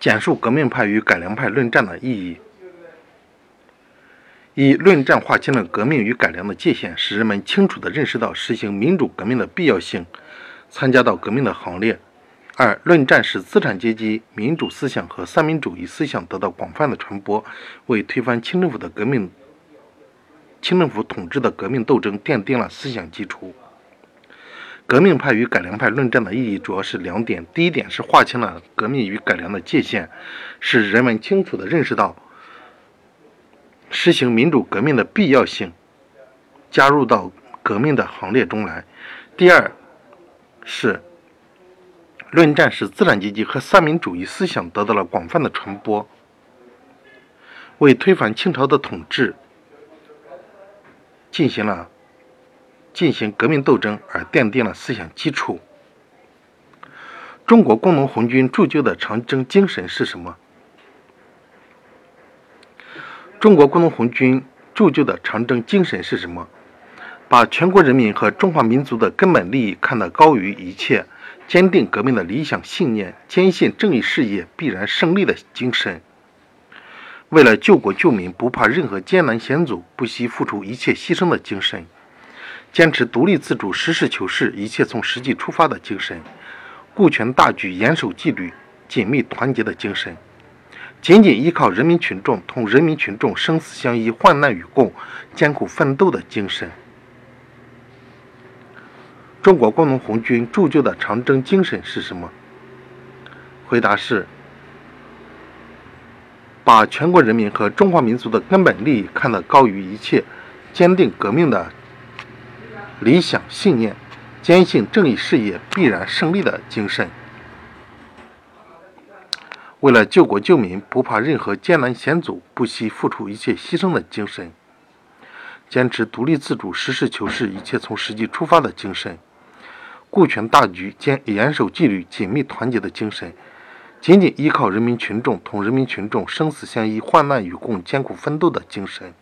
简述革命派与改良派论战的意义。一、论战划清了革命与改良的界限，使人们清楚地认识到实行民主革命的必要性，参加到革命的行列。二、论战使资产阶级民主思想和三民主义思想得到广泛的传播，为推翻清政府的革命、清政府统治的革命斗争奠定了思想基础。革命派与改良派论战的意义主要是两点：第一点是划清了革命与改良的界限，使人们清楚地认识到实行民主革命的必要性，加入到革命的行列中来；第二是。论战使资产阶级和三民主义思想得到了广泛的传播，为推翻清朝的统治进行了进行革命斗争而奠定了思想基础。中国工农红军铸就的长征精神是什么？中国工农红军铸就的长征精神是什么？把全国人民和中华民族的根本利益看得高于一切。坚定革命的理想信念，坚信正义事业必然胜利的精神，为了救国救民不怕任何艰难险阻，不惜付出一切牺牲的精神，坚持独立自主、实事求是、一切从实际出发的精神，顾全大局、严守纪律、紧密团结的精神，紧紧依靠人民群众，同人民群众生死相依、患难与共、艰苦奋斗的精神。中国工农红军铸就的长征精神是什么？回答是：把全国人民和中华民族的根本利益看得高于一切，坚定革命的理想信念，坚信正义事业必然胜利的精神。为了救国救民，不怕任何艰难险阻，不惜付出一切牺牲的精神。坚持独立自主、实事求是、一切从实际出发的精神。顾全大局、坚严守纪律、紧密团结的精神，紧紧依靠人民群众，同人民群众生死相依、患难与共、艰苦奋斗的精神。